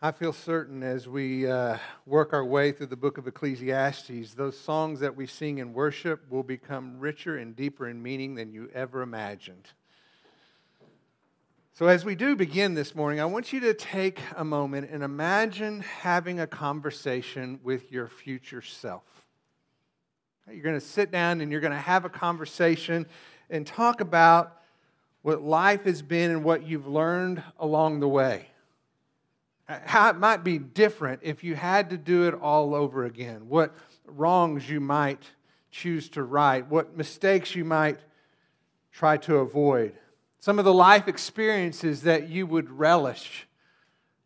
I feel certain as we uh, work our way through the book of Ecclesiastes, those songs that we sing in worship will become richer and deeper in meaning than you ever imagined. So, as we do begin this morning, I want you to take a moment and imagine having a conversation with your future self. You're going to sit down and you're going to have a conversation and talk about what life has been and what you've learned along the way how it might be different if you had to do it all over again, what wrongs you might choose to right, what mistakes you might try to avoid, some of the life experiences that you would relish,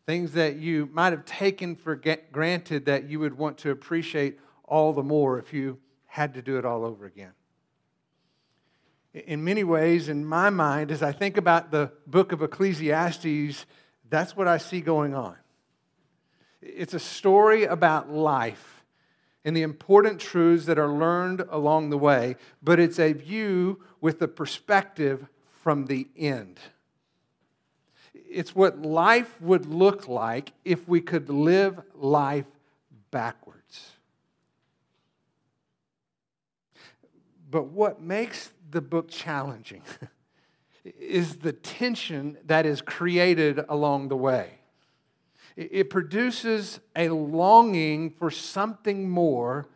things that you might have taken for granted that you would want to appreciate all the more if you had to do it all over again. In many ways, in my mind, as I think about the book of Ecclesiastes, that's what I see going on. It's a story about life and the important truths that are learned along the way, but it's a view with the perspective from the end. It's what life would look like if we could live life backwards. But what makes the book challenging is the tension that is created along the way. It produces a longing for something more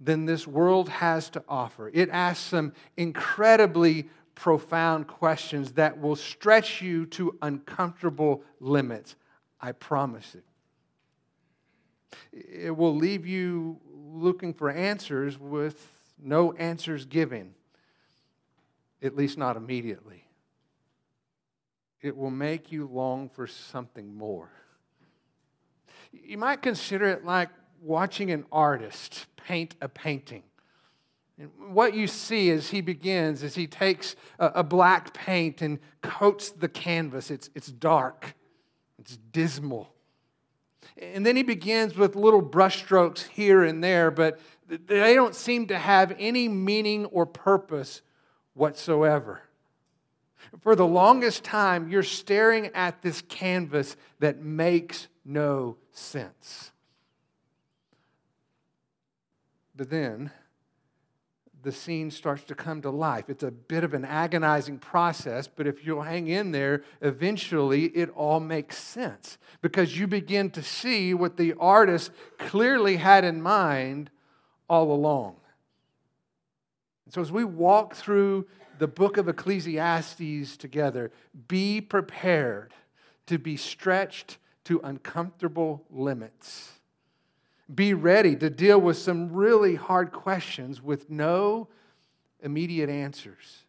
than this world has to offer. It asks some incredibly profound questions that will stretch you to uncomfortable limits. I promise it. It will leave you looking for answers with no answers given, at least not immediately it will make you long for something more. You might consider it like watching an artist paint a painting. And what you see as he begins is he takes a, a, black paint and coats the canvas. It's, it's dark, it's dismal. And then he begins with little brushstrokes here and there, but they don't seem to have any meaning or purpose whatsoever. For the longest time, you're staring at this canvas that makes no sense. But then the scene starts to come to life. It's a bit of an agonizing process, but if you'll hang in there, eventually it all makes sense because you begin to see what the artist clearly had in mind all along. So as we walk through the book of Ecclesiastes together, be prepared to be stretched to uncomfortable limits. Be ready to deal with some really hard questions with no immediate answers.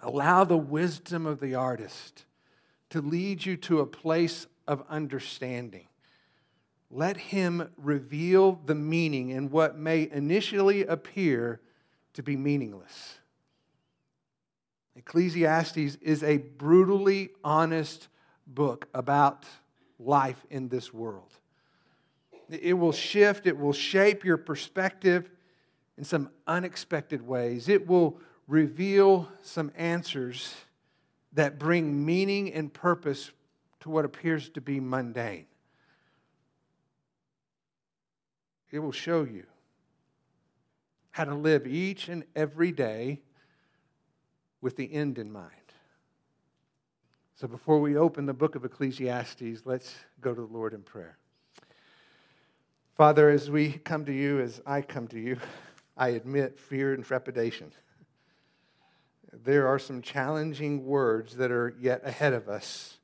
Allow the wisdom of the artist to lead you to a place of understanding. Let him reveal the meaning in what may initially appear to be meaningless. Ecclesiastes is a brutally honest book about life in this world. It will shift, it will shape your perspective in some unexpected ways. It will reveal some answers that bring meaning and purpose to what appears to be mundane. It will show you how to live each and every day with the end in mind. So before we open the book of Ecclesiastes, let's go to the Lord in prayer. Father, as we come to you, as I come to you, I admit fear and trepidation. There are some challenging words that are yet ahead of us,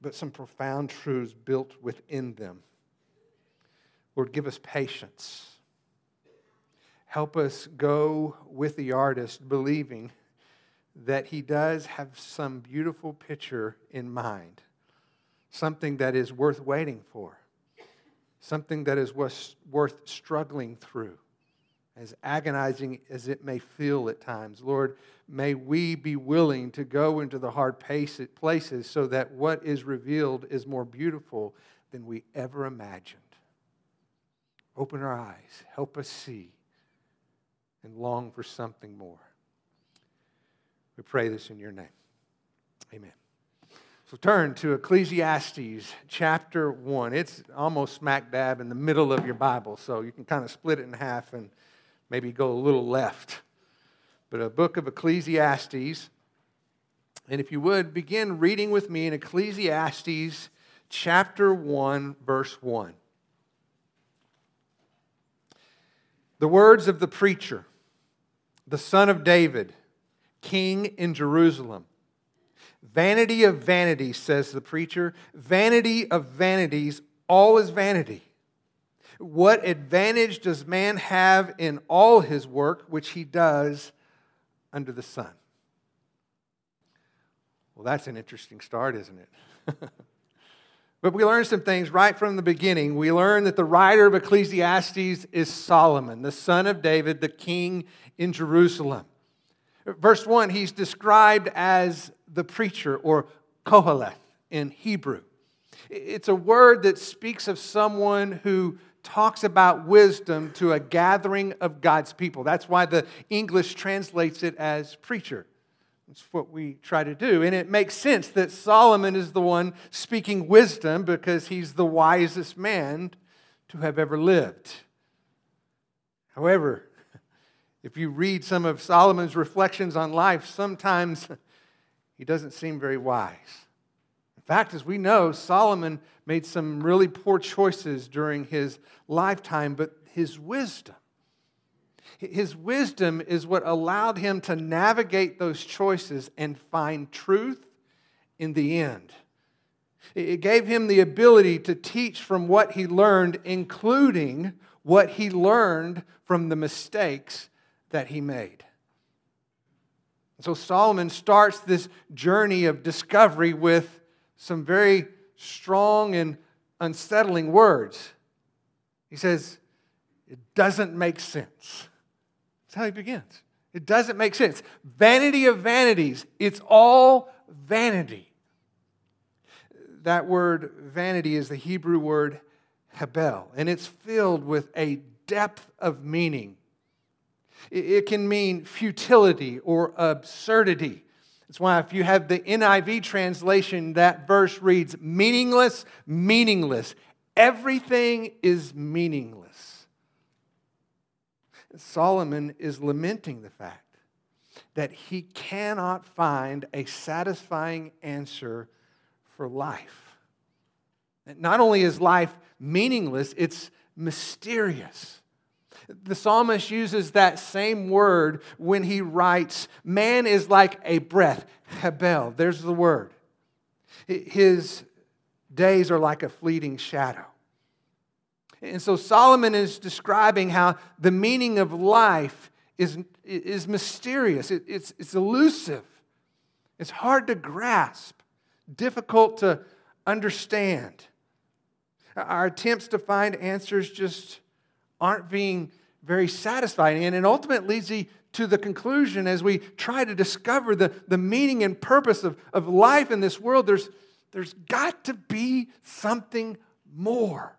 but some profound truths built within them. Lord, give us patience. Help us go with the artist, believing that he does have some beautiful picture in mind, something that is worth waiting for, something that is worth struggling through, as agonizing as it may feel at times. Lord, may we be willing to go into the hard places so that what is revealed is more beautiful than we ever imagined. Open our eyes, help us see, and long for something more. We pray this in your name. Amen. So turn to Ecclesiastes chapter 1. It's almost smack dab in the middle of your Bible, so you can kind of split it in half and maybe go a little left. But a book of Ecclesiastes. And if you would, begin reading with me in Ecclesiastes chapter 1, verse 1. The words of the preacher, the son of David, king in Jerusalem. Vanity of vanities, says the preacher. Vanity of vanities, all is vanity. What advantage does man have in all his work which he does under the sun? Well, that's an interesting start, isn't it? but we learn some things right from the beginning. We learn that the writer of Ecclesiastes is Solomon, the son of David, the king in Jerusalem. Verse 1, he's described as the preacher or Koheleth in Hebrew. It's a word that speaks of someone who talks about wisdom to a gathering of God's people. That's why the English translates it as preacher. That's what we try to do. And it makes sense that Solomon is the one speaking wisdom because he's the wisest man to have ever lived. However, if you read some of Solomon's reflections on life, sometimes he doesn't seem very wise. In fact, as we know, Solomon made some really poor choices during his lifetime, but his wisdom, his wisdom is what allowed him to navigate those choices and find truth in the end. It gave him the ability to teach from what he learned, including what he learned from the mistakes that he made. So Solomon starts this journey of discovery with some very strong and unsettling words. He says, It doesn't make sense. That's how he begins. It doesn't make sense. Vanity of vanities, it's all vanity. That word vanity is the Hebrew word hebel, and it's filled with a depth of meaning it can mean futility or absurdity. That's why, if you have the NIV translation, that verse reads meaningless, meaningless. Everything is meaningless. Solomon is lamenting the fact that he cannot find a satisfying answer for life. Not only is life meaningless, it's mysterious. The psalmist uses that same word when he writes, Man is like a breath, hebel. There's the word. His days are like a fleeting shadow. And so Solomon is describing how the meaning of life is, is mysterious, it, it's, it's elusive, it's hard to grasp, difficult to understand. Our attempts to find answers just aren't being very satisfying. And it ultimately leads you to the conclusion as we try to discover the, the meaning and purpose of, of life in this world, there's, there's got to be something more.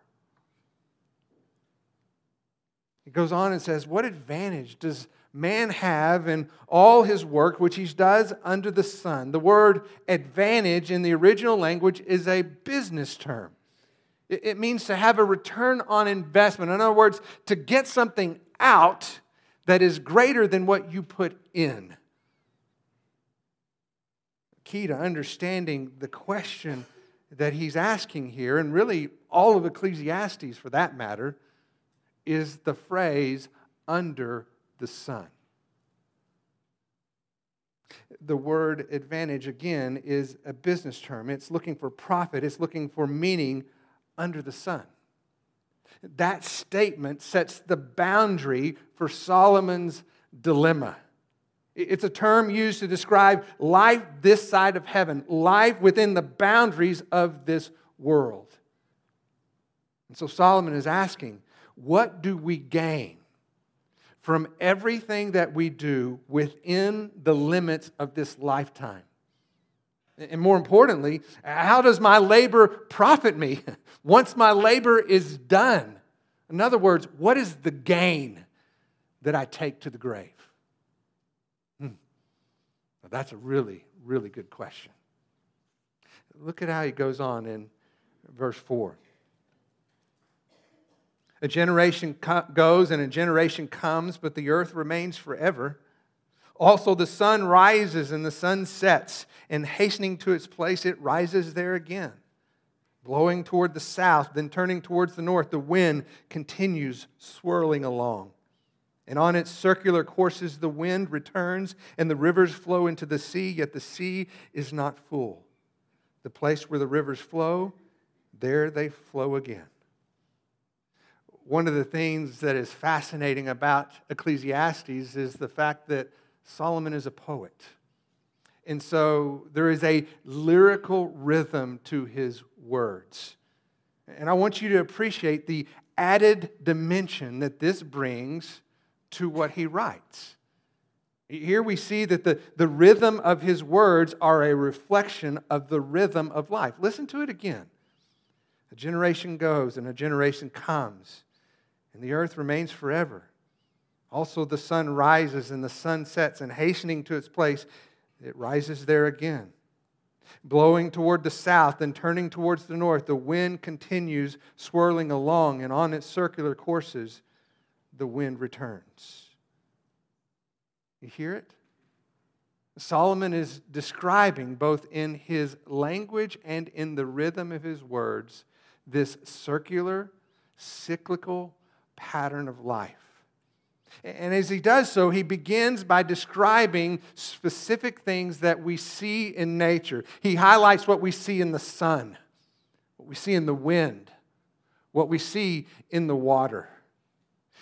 He goes on and says, What advantage does man have in all his work which he does under the sun? The word advantage in the original language is a business term. It means to have a return on investment. In other words, to get something out that is greater than what you put in. Key to understanding the question that he's asking here, and really all of Ecclesiastes for that matter, is the phrase under the sun. The word advantage, again, is a business term. It's looking for profit, it's looking for meaning under the sun. That statement sets the boundary for Solomon's dilemma. It's a term used to describe life this side of heaven, life within the boundaries of this world. And so Solomon is asking, what do we gain from everything that we do within the limits of this lifetime? And more importantly, how does my labor profit me once my labor is done? In other words, what is the gain that I take to the grave? Hmm. That's a really, really good question. Look at how he goes on in verse 4. A generation co- goes and a generation comes, but the earth remains forever. Also, the sun rises and the sun sets, and hastening to its place, it rises there again. Blowing toward the south, then turning towards the north, the wind continues swirling along. And on its circular courses, the wind returns, and the rivers flow into the sea, yet the sea is not full. The place where the rivers flow, there they flow again. One of the things that is fascinating about Ecclesiastes is the fact that Solomon is a poet. And so there is a lyrical rhythm to his words. And I want you to appreciate the added dimension that this brings to what he writes. Here we see that the, the rhythm of his words are a reflection of the rhythm of life. Listen to it again. A generation goes and a generation comes, and the earth remains forever. Also, the sun rises and the sun sets, and hastening to its place, it rises there again. Blowing toward the south and turning towards the north, the wind continues swirling along, and on its circular courses, the wind returns. You hear it? Solomon is describing, both in his language and in the rhythm of his words, this circular, cyclical pattern of life. And as he does so, he begins by describing specific things that we see in nature. He highlights what we see in the sun, what we see in the wind, what we see in the water.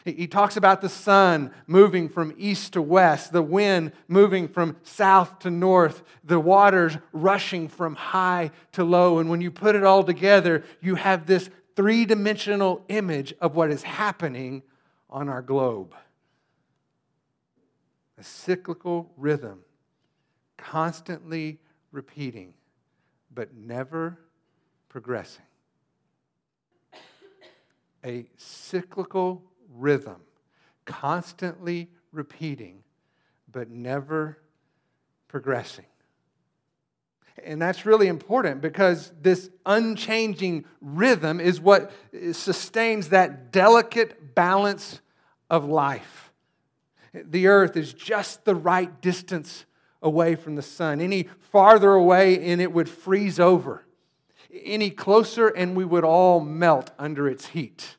He talks about the sun moving from east to west, the wind moving from south to north, the waters rushing from high to low. And when you put it all together, you have this three dimensional image of what is happening on our globe a cyclical rhythm, constantly repeating, but never progressing. A cyclical rhythm, constantly repeating, but never progressing. And that's really important because this unchanging rhythm is what sustains that delicate balance of life. The earth is just the right distance away from the sun. Any farther away, and it would freeze over. Any closer, and we would all melt under its heat.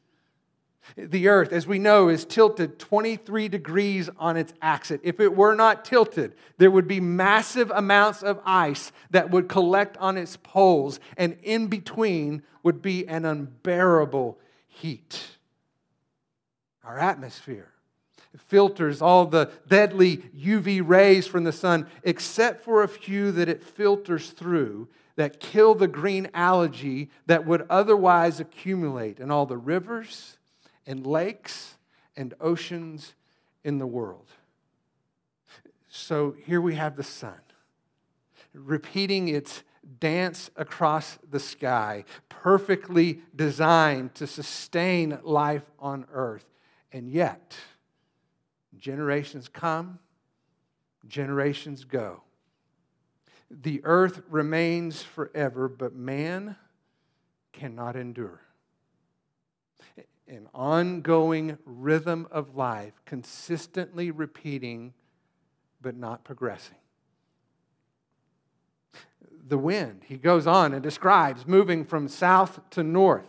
The earth, as we know, is tilted 23 degrees on its axis. If it were not tilted, there would be massive amounts of ice that would collect on its poles, and in between would be an unbearable heat. Our atmosphere filters all the deadly UV rays from the sun, except for a few that it filters through that kill the green algae that would otherwise accumulate in all the rivers and lakes and oceans in the world. So here we have the sun repeating its dance across the sky, perfectly designed to sustain life on earth. And yet, Generations come, generations go. The earth remains forever, but man cannot endure. An ongoing rhythm of life, consistently repeating, but not progressing. The wind, he goes on and describes moving from south to north,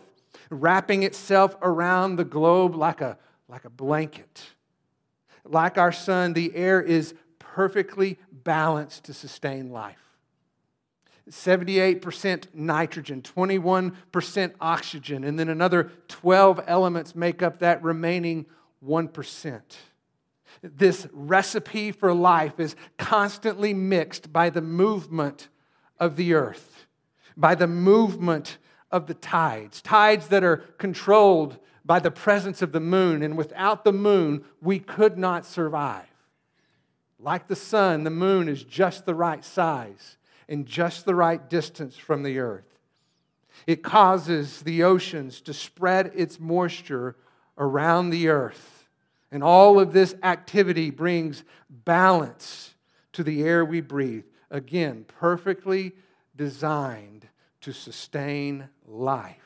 wrapping itself around the globe like a, like a blanket like our sun, the air is perfectly balanced to sustain life. 78% nitrogen, 21% oxygen, and then another 12 elements make up that remaining 1%. This recipe for life is constantly mixed by the movement of the earth, by the movement of the tides, tides that are controlled by the presence of the moon, and without the moon, we could not survive. Like the sun, the moon is just the right size and just the right distance from the earth. It causes the oceans to spread its moisture around the earth. And all of this activity brings balance to the air we breathe. Again, perfectly designed to sustain life.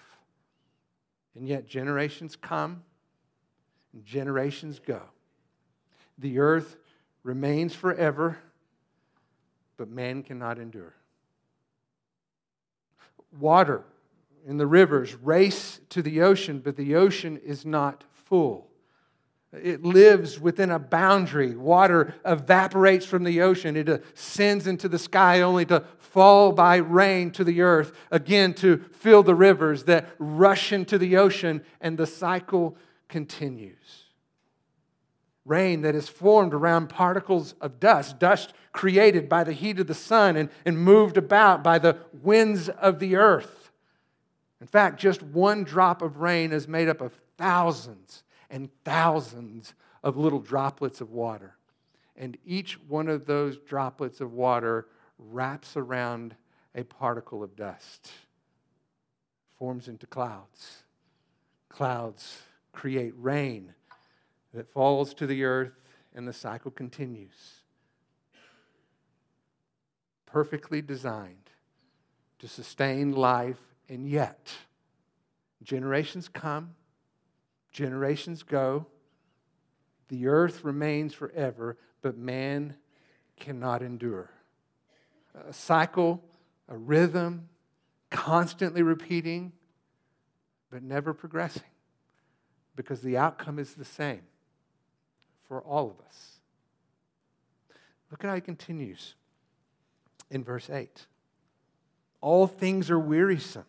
And yet, generations come and generations go. The earth remains forever, but man cannot endure. Water in the rivers race to the ocean, but the ocean is not full. It lives within a boundary. Water evaporates from the ocean. It ascends into the sky only to fall by rain to the earth, again to fill the rivers that rush into the ocean, and the cycle continues. Rain that is formed around particles of dust, dust created by the heat of the sun and, and moved about by the winds of the earth. In fact, just one drop of rain is made up of thousands and thousands of little droplets of water. And each one of those droplets of water wraps around a particle of dust, forms into clouds. Clouds create rain that falls to the earth, and the cycle continues. Perfectly designed to sustain life, and yet generations come Generations go, the earth remains forever, but man cannot endure. A cycle, a rhythm, constantly repeating, but never progressing because the outcome is the same for all of us. Look at how he continues in verse 8. All things are wearisome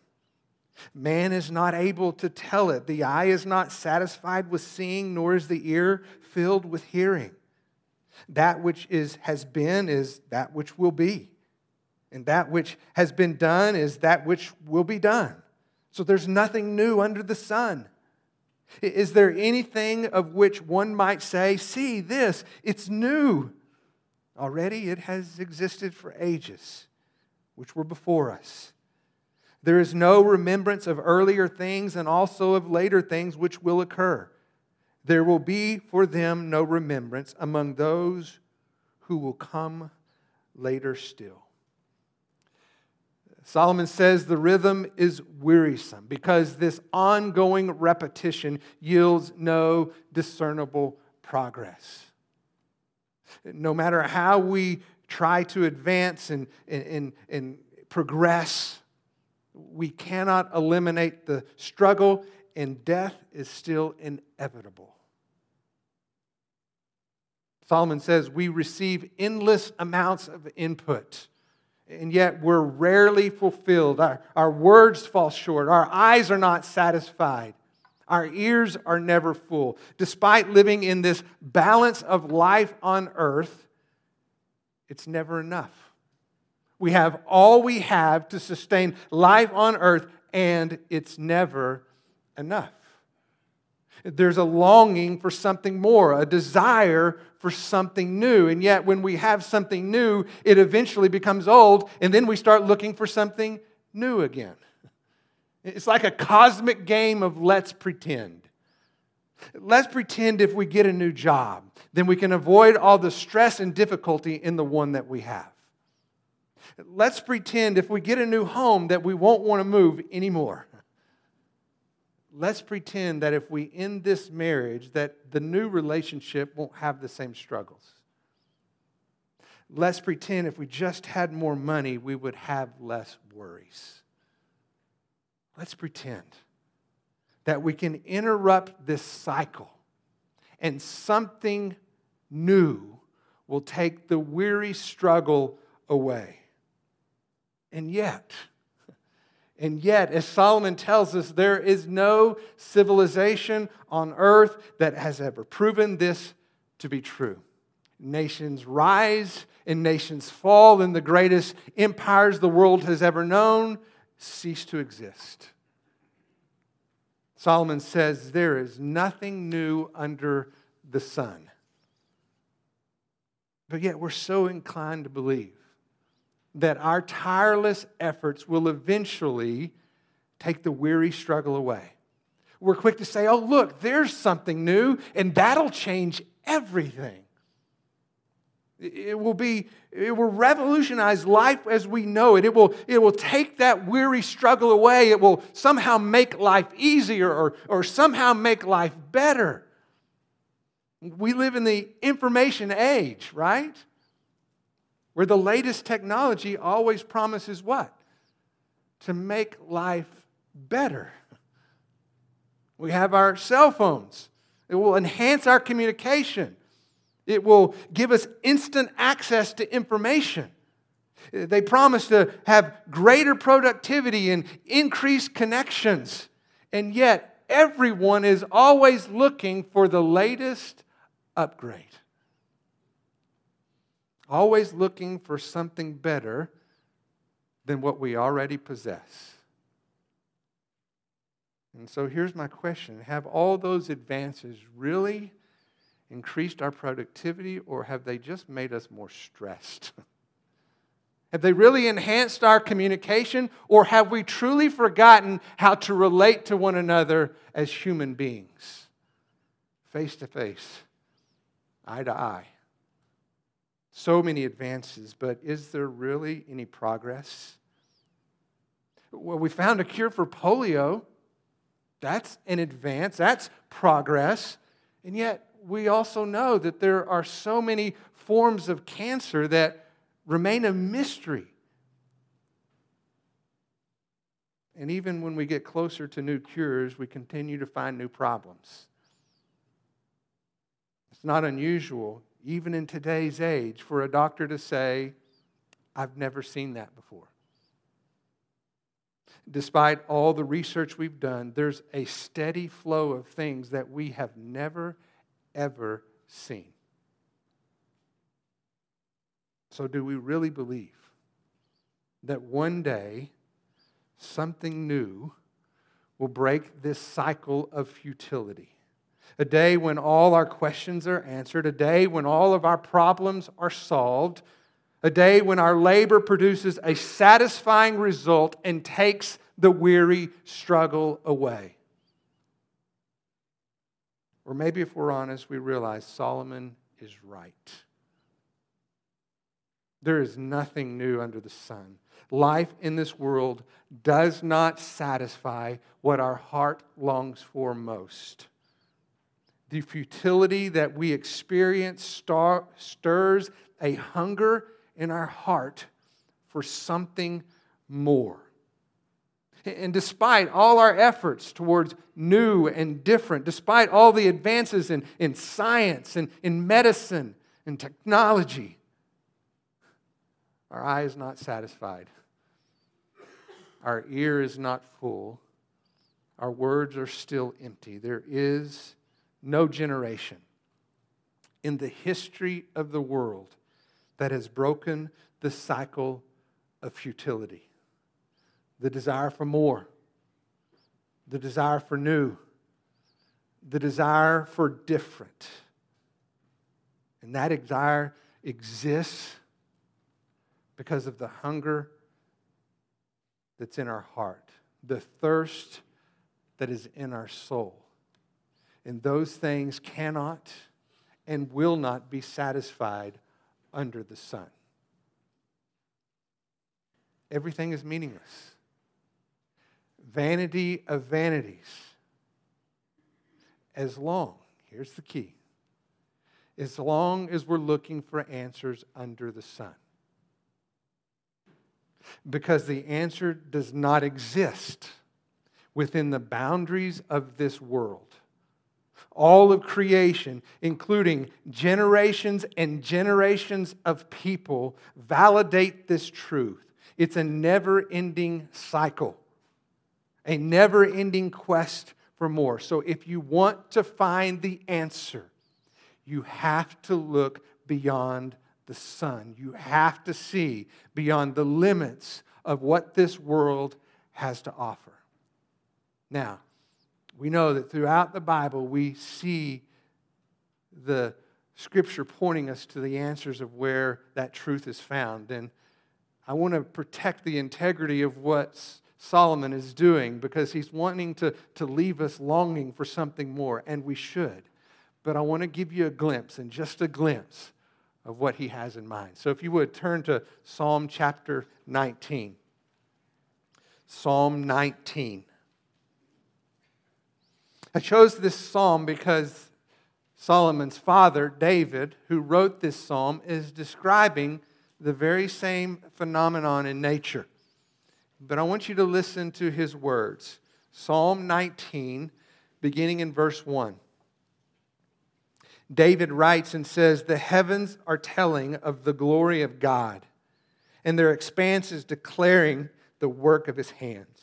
Man is not able to tell it. The eye is not satisfied with seeing, nor is the ear filled with hearing. That which is, has been is that which will be. And that which has been done is that which will be done. So there's nothing new under the sun. Is there anything of which one might say, See, this, it's new? Already it has existed for ages, which were before us. There is no remembrance of earlier things and also of later things which will occur. There will be for them no remembrance among those who will come later still. Solomon says the rhythm is wearisome because this ongoing repetition yields no discernible progress. No matter how we try to advance and, and, and, progress, we cannot eliminate the struggle, and death is still inevitable. Solomon says we receive endless amounts of input, and yet we're rarely fulfilled. Our, our words fall short, our eyes are not satisfied. Our ears are never full. Despite living in this balance of life on earth, it's never enough. We have all we have to sustain life on earth, and it's never enough. There's a longing for something more, a desire for something new. And yet, when we have something new, it eventually becomes old, and then we start looking for something new again. It's like a cosmic game of let's pretend. Let's pretend if we get a new job, then we can avoid all the stress and difficulty in the one that we have. Let's pretend if we get a new home that we won't want to move anymore. Let's pretend that if we end this marriage that the new relationship won't have the same struggles. Let's pretend if we just had more money, we would have less worries. Let's pretend that we can interrupt this cycle and something new will take the weary struggle away. And yet, and yet, as Solomon tells us, there is no civilization on earth that has ever proven this to be true. Nations rise and nations fall, and the greatest empires the world has ever known cease to exist. Solomon says there is nothing new under the sun. But yet, we're so inclined to believe that our tireless efforts will eventually take the weary struggle away. We're quick to say, oh, look, there's something new, and that'll change everything. It will be, it will revolutionize life as we know it. It will, it will take that weary struggle away. It will somehow make life easier or, or somehow make life better. We live in the information age, right? Where the latest technology always promises what? To make life better. We have our cell phones, it will enhance our communication. It will give us instant access to information. They promise to have greater productivity and increased connections. And yet, everyone is always looking for the latest upgrade. Always looking for something better than what we already possess. And so here's my question Have all those advances really increased our productivity, or have they just made us more stressed? have they really enhanced our communication, or have we truly forgotten how to relate to one another as human beings? Face to face, eye to eye. So many advances, but is there really any progress? Well, we found a cure for polio. That's an advance, that's progress. And yet, we also know that there are so many forms of cancer that remain a mystery. And even when we get closer to new cures, we continue to find new problems. It's not unusual, even in today's age, for a doctor to say, I've never seen that before. Despite all the research we've done, there's a steady flow of things that we have never ever seen. So, do we really believe that one day something new will break this cycle of futility? A day when all our questions are answered, a day when all of our problems are solved, a day when our labor produces a satisfying result and takes the weary struggle away. Or maybe if we're honest, we realize Solomon is right. There is nothing new under the sun. Life in this world does not satisfy what our heart longs for most. The futility that we experience star, stirs a hunger in our heart for something more. And despite all our efforts towards new and different, despite all the advances in, in science and in medicine and technology, our eye is not satisfied. Our ear is not full. Our words are still empty. There is no generation in the history of the world that has broken the cycle of futility the desire for more, the desire for new, the desire for different. And that desire exists because of the hunger that's in our heart, the thirst that is in our soul. And those things cannot and will not be satisfied under the sun. Everything is meaningless vanity of vanities. As long, here's the key, as long as we're looking for answers under the sun. Because the answer does not exist within the boundaries of this world. All of creation, including generations and generations of people, validate this truth. It's a never ending cycle a never ending quest for more. So, if you want to find the answer, you have to look beyond the sun. You have to see beyond the limits of what this world has to offer. Now, we know that throughout the Bible, we see the scripture pointing us to the answers of where that truth is found. And I want to protect the integrity of what's Solomon is doing because he's wanting to, to leave us longing for something more, and we should. But I want to give you a glimpse, and just a glimpse, of what he has in mind. So if you would turn to Psalm chapter 19. Psalm 19. I chose this psalm because Solomon's father, David, who wrote this psalm, is describing the very same phenomenon in nature. But I want you to listen to his words. Psalm 19, beginning in verse 1. David writes and says, The heavens are telling of the glory of God, and their expanse is declaring the work of his hands.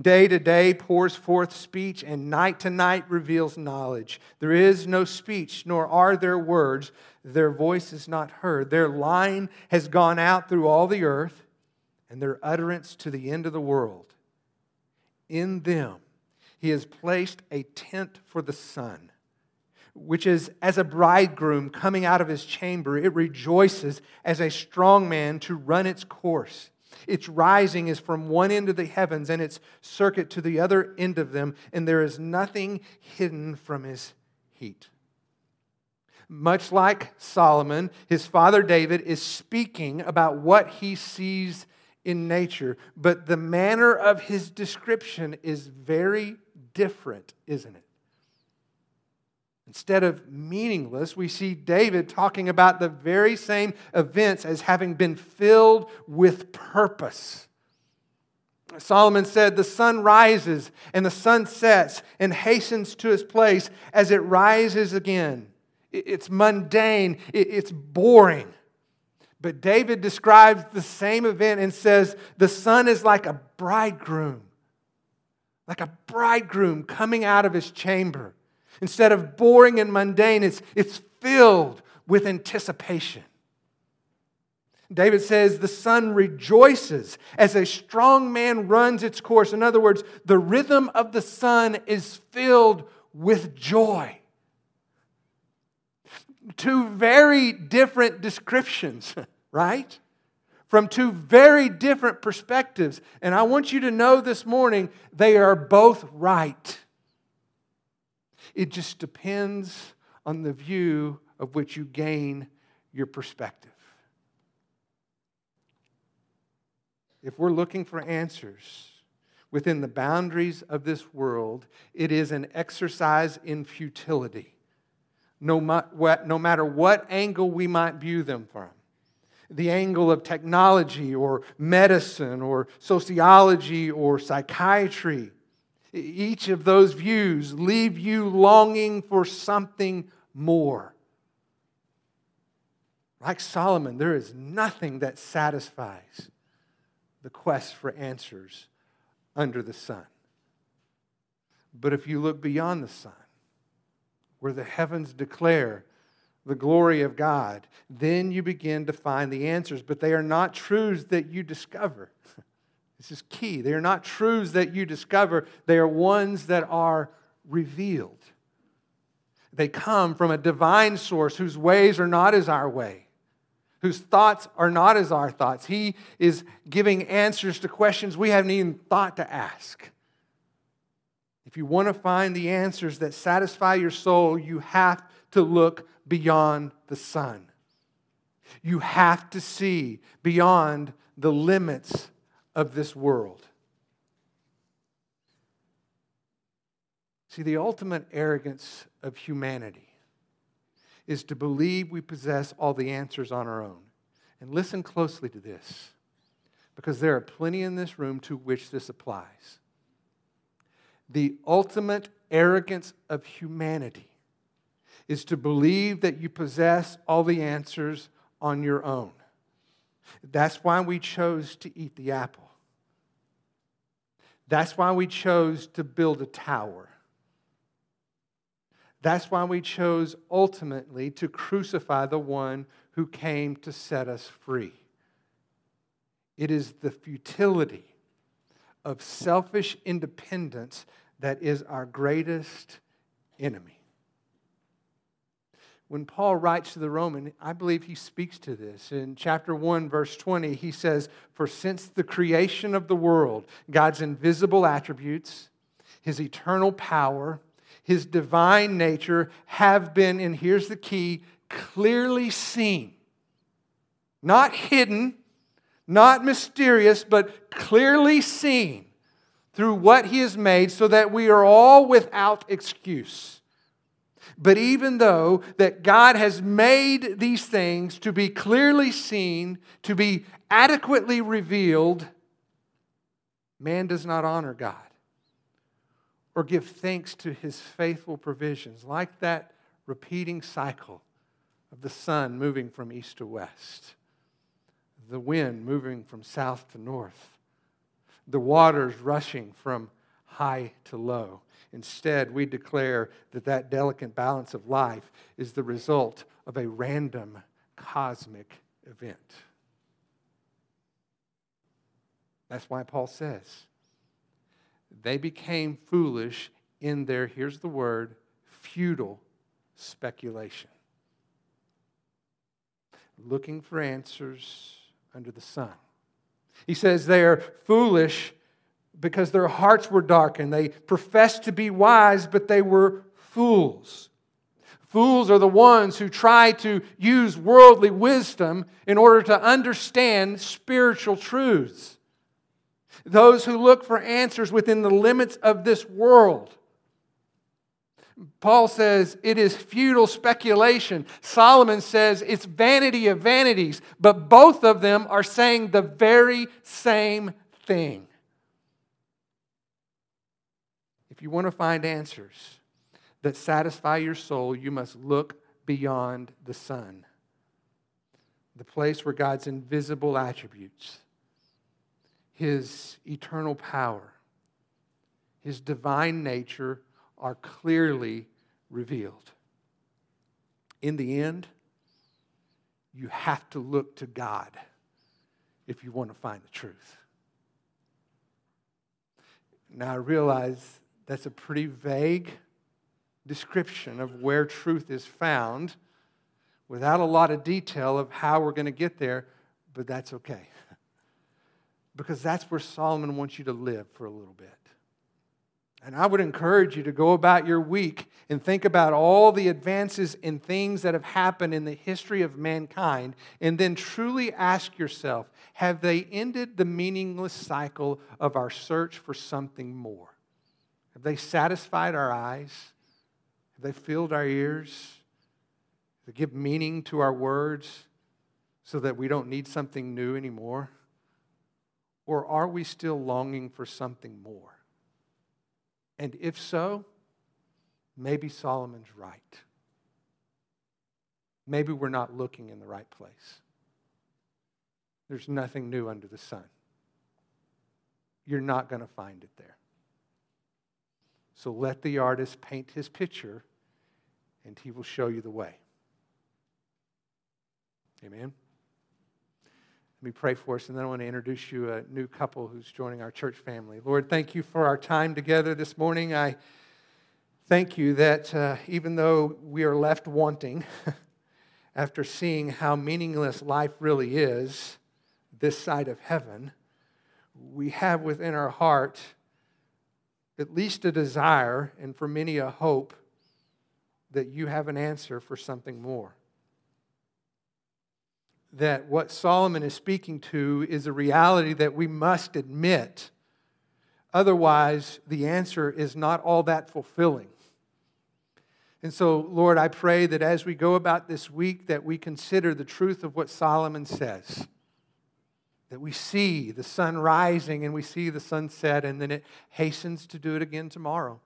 Day to day pours forth speech, and night to night reveals knowledge. There is no speech, nor are there words. Their voice is not heard. Their line has gone out through all the earth, and their utterance to the end of the world. In them he has placed a tent for the sun, which is as a bridegroom coming out of his chamber. It rejoices as a strong man to run its course. Its rising is from one end of the heavens and its circuit to the other end of them, and there is nothing hidden from his heat. Much like Solomon, his father David is speaking about what he sees in nature, but the manner of his description is very different, isn't it? Instead of meaningless, we see David talking about the very same events as having been filled with purpose. Solomon said, The sun rises and the sun sets and hastens to its place as it rises again. It's mundane, it's boring. But David describes the same event and says, The sun is like a bridegroom, like a bridegroom coming out of his chamber. Instead of boring and mundane, it's, it's filled with anticipation. David says, The sun rejoices as a strong man runs its course. In other words, the rhythm of the sun is filled with joy. Two very different descriptions, right? From two very different perspectives. And I want you to know this morning, they are both right. It just depends on the view of which you gain your perspective. If we're looking for answers within the boundaries of this world, it is an exercise in futility, no, no matter what angle we might view them from the angle of technology or medicine or sociology or psychiatry each of those views leave you longing for something more. Like Solomon, there is nothing that satisfies the quest for answers under the sun. But if you look beyond the sun, where the heavens declare the glory of God, then you begin to find the answers. But they are not truths that you discover. This is key. They are not truths that you discover, they are ones that are revealed. They come from a divine source whose ways are not as our way, whose thoughts are not as our thoughts. He is giving answers to questions we haven't even thought to ask. If you want to find the answers that satisfy your soul, you have to look beyond the sun. You have to see beyond the limits of this world. See, the ultimate arrogance of humanity is to believe we possess all the answers on our own. And listen closely to this, because there are plenty in this room to which this applies. The ultimate arrogance of humanity is to believe that you possess all the answers on your own. That's why we chose to eat the apple. That's why we chose to build a tower. That's why we chose ultimately to crucify the one who came to set us free. It is the futility of selfish independence that is our greatest enemy. When Paul writes to the Roman, I believe he speaks to this. In chapter 1, verse 20, he says, For since the creation of the world, God's invisible attributes, his eternal power, his divine nature have been, and here's the key, clearly seen, not hidden, not mysterious, but clearly seen through what He has made, so that we are all without excuse. But even though that God has made these things to be clearly seen, to be adequately revealed, man does not honor God or give thanks to his faithful provisions, like that repeating cycle of the sun moving from east to west, the wind moving from south to north, the waters rushing from high to low. Instead, we declare that that delicate balance of life is the result of a random cosmic event. That's why Paul says, they became foolish in their, here's the word, futile speculation. Looking for answers under the sun. He says they are foolish because their hearts were darkened. They professed to be wise, but they were fools. Fools are the ones who try to use worldly wisdom in order to understand spiritual truths. Those who look for answers within the limits of this world. Paul says it is futile speculation. Solomon says it's vanity of vanities, but both of them are saying the very same thing. You want to find answers that satisfy your soul, you must look beyond the sun, the place where God's invisible attributes, his eternal power, his divine nature are clearly revealed. In the end, you have to look to God if you want to find the truth. Now, I realize that's a pretty vague description of where truth is found without a lot of detail of how we're going to get there, but that's okay. because that's where Solomon wants you to live for a little bit. And I would encourage you to go about your week and think about all the advances in things that have happened in the history of mankind, and then truly ask yourself have they ended the meaningless cycle of our search for something more? Have they satisfied our eyes? Have they filled our ears? They give meaning to our words so that we don't need something new anymore? Or are we still longing for something more? And if so, maybe Solomon's right. Maybe we're not looking in the right place. There's nothing new under the sun. You're not going to find it there. So let the artist paint his picture, and he will show you the way. Amen. Let me pray for us, and then I want to introduce you a new couple who's joining our church family. Lord, thank you for our time together this morning. I thank you that uh, even though we are left wanting after seeing how meaningless life really is this side of heaven, we have within our heart at least a desire, and for many a hope, that you have an answer for something more that what Solomon is speaking to is a reality that we must admit. Otherwise, the answer is not all that fulfilling. And so, Lord, I pray that as we go about this week, that we consider the truth of what Solomon says. That we see the sun rising and we see the sunset, and then it hastens to do it again tomorrow.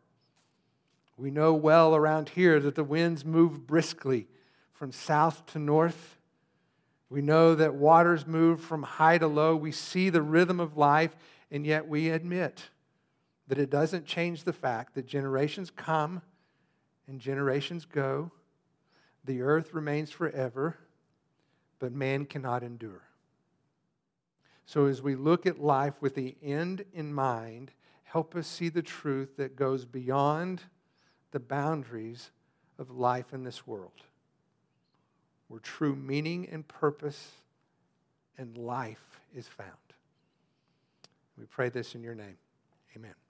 We know well around here that the winds move briskly from south to north we know that waters move from high to low. We see the rhythm of life, and yet we admit that it doesn't change the fact that generations come and generations go. The earth remains forever, but man cannot endure. So, as we look at life with the end in mind, help us see the truth that goes beyond the boundaries of life in this world where true meaning and purpose and life is found. We pray this in your name. Amen.